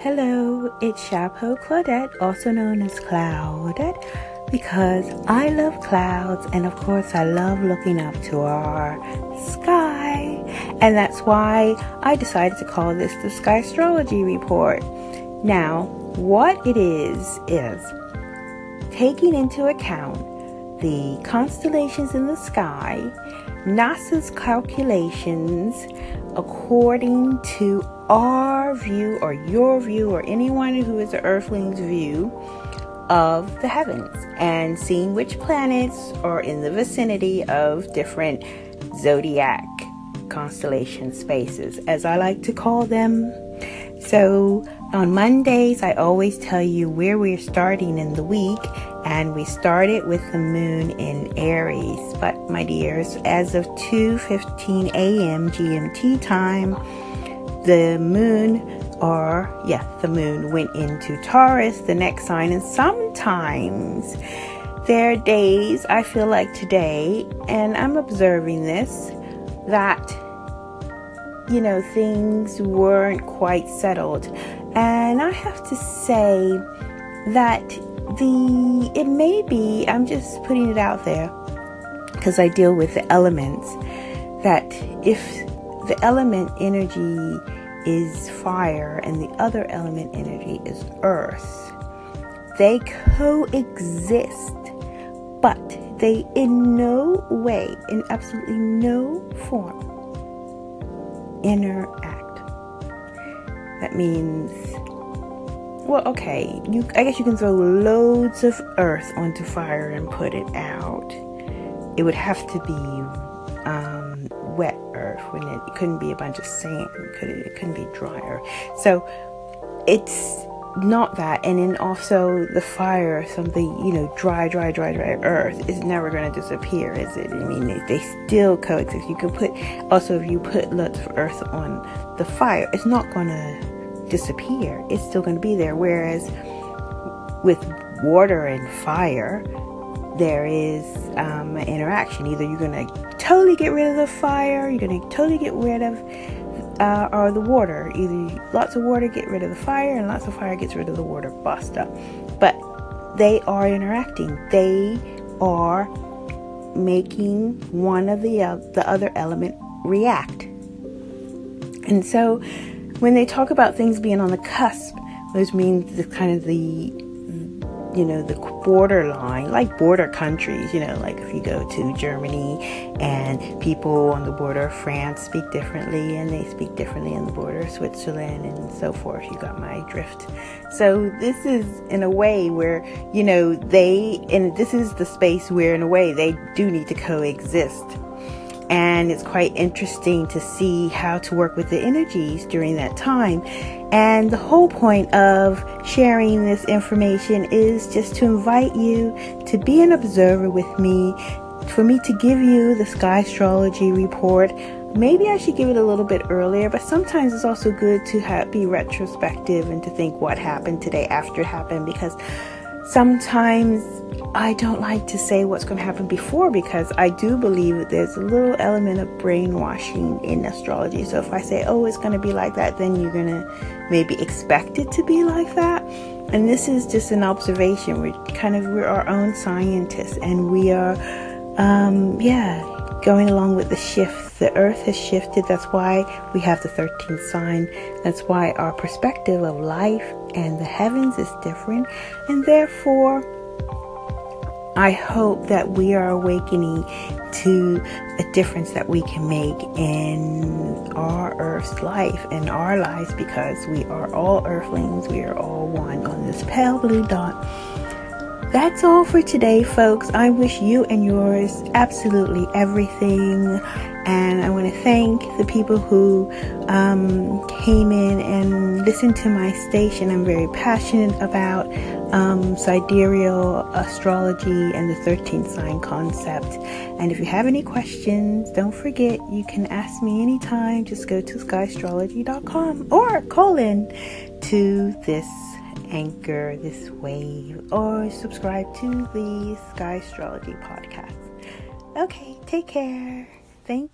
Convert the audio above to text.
Hello, it's Chapeau Claudette, also known as Cloudette, because I love clouds and of course I love looking up to our sky. And that's why I decided to call this the Sky Astrology Report. Now, what it is, is taking into account the constellations in the sky, NASA's calculations according to our view or your view or anyone who is an earthling's view of the heavens and seeing which planets are in the vicinity of different zodiac constellation spaces, as I like to call them. So on Mondays, I always tell you where we're starting in the week, and we started with the moon in Aries. But my dears, as of 2:15 a.m. GMT time, the moon or yeah, the moon went into Taurus, the next sign, and sometimes there are days I feel like today, and I'm observing this, that you know things weren't quite settled. And I have to say that the it may be, I'm just putting it out there because I deal with the elements that if the element energy is fire and the other element energy is earth. They coexist, but they in no way, in absolutely no form, interact. That means, well, okay, you, I guess you can throw loads of earth onto fire and put it out. It would have to be um, wet earth when it, it, couldn't be a bunch of sand it, could, it couldn't be dry earth so it's not that and then also the fire something you know dry dry dry dry earth is never going to disappear is it? I mean they, they still coexist. You can put also if you put lots of earth on the fire it's not going to disappear. It's still going to be there. Whereas with water and fire there is um, an interaction. Either you're going to totally get rid of the fire, you're going to totally get rid of uh, or the water. Either lots of water get rid of the fire, and lots of fire gets rid of the water. Basta. But they are interacting. They are making one of the uh, the other element react. And so, when they talk about things being on the cusp, those means the kind of the you know, the borderline, like border countries, you know, like if you go to Germany and people on the border of France speak differently and they speak differently on the border of Switzerland and so forth. You got my drift. So this is in a way where, you know, they, and this is the space where in a way they do need to coexist and it's quite interesting to see how to work with the energies during that time. And the whole point of sharing this information is just to invite you to be an observer with me, for me to give you the sky astrology report. Maybe I should give it a little bit earlier, but sometimes it's also good to have, be retrospective and to think what happened today after it happened because sometimes I don't like to say what's going to happen before because I do believe there's a little element of brainwashing in astrology. So if I say, oh, it's going to be like that, then you're going to maybe expect it to be like that. And this is just an observation. We're kind of, we're our own scientists and we are, um, yeah, going along with the shift. The earth has shifted. That's why we have the 13th sign. That's why our perspective of life and the heavens is different. And therefore, I hope that we are awakening to a difference that we can make in our earth's life and our lives because we are all earthlings. We are all one on this pale blue dot that's all for today, folks. I wish you and yours absolutely everything. And I want to thank the people who um, came in and listened to my station. I'm very passionate about um, sidereal astrology and the 13th sign concept. And if you have any questions, don't forget you can ask me anytime. Just go to skyastrology.com or call in to this Anchor, this wave, or subscribe to the Sky Astrology podcast. Okay, take care. Thank you.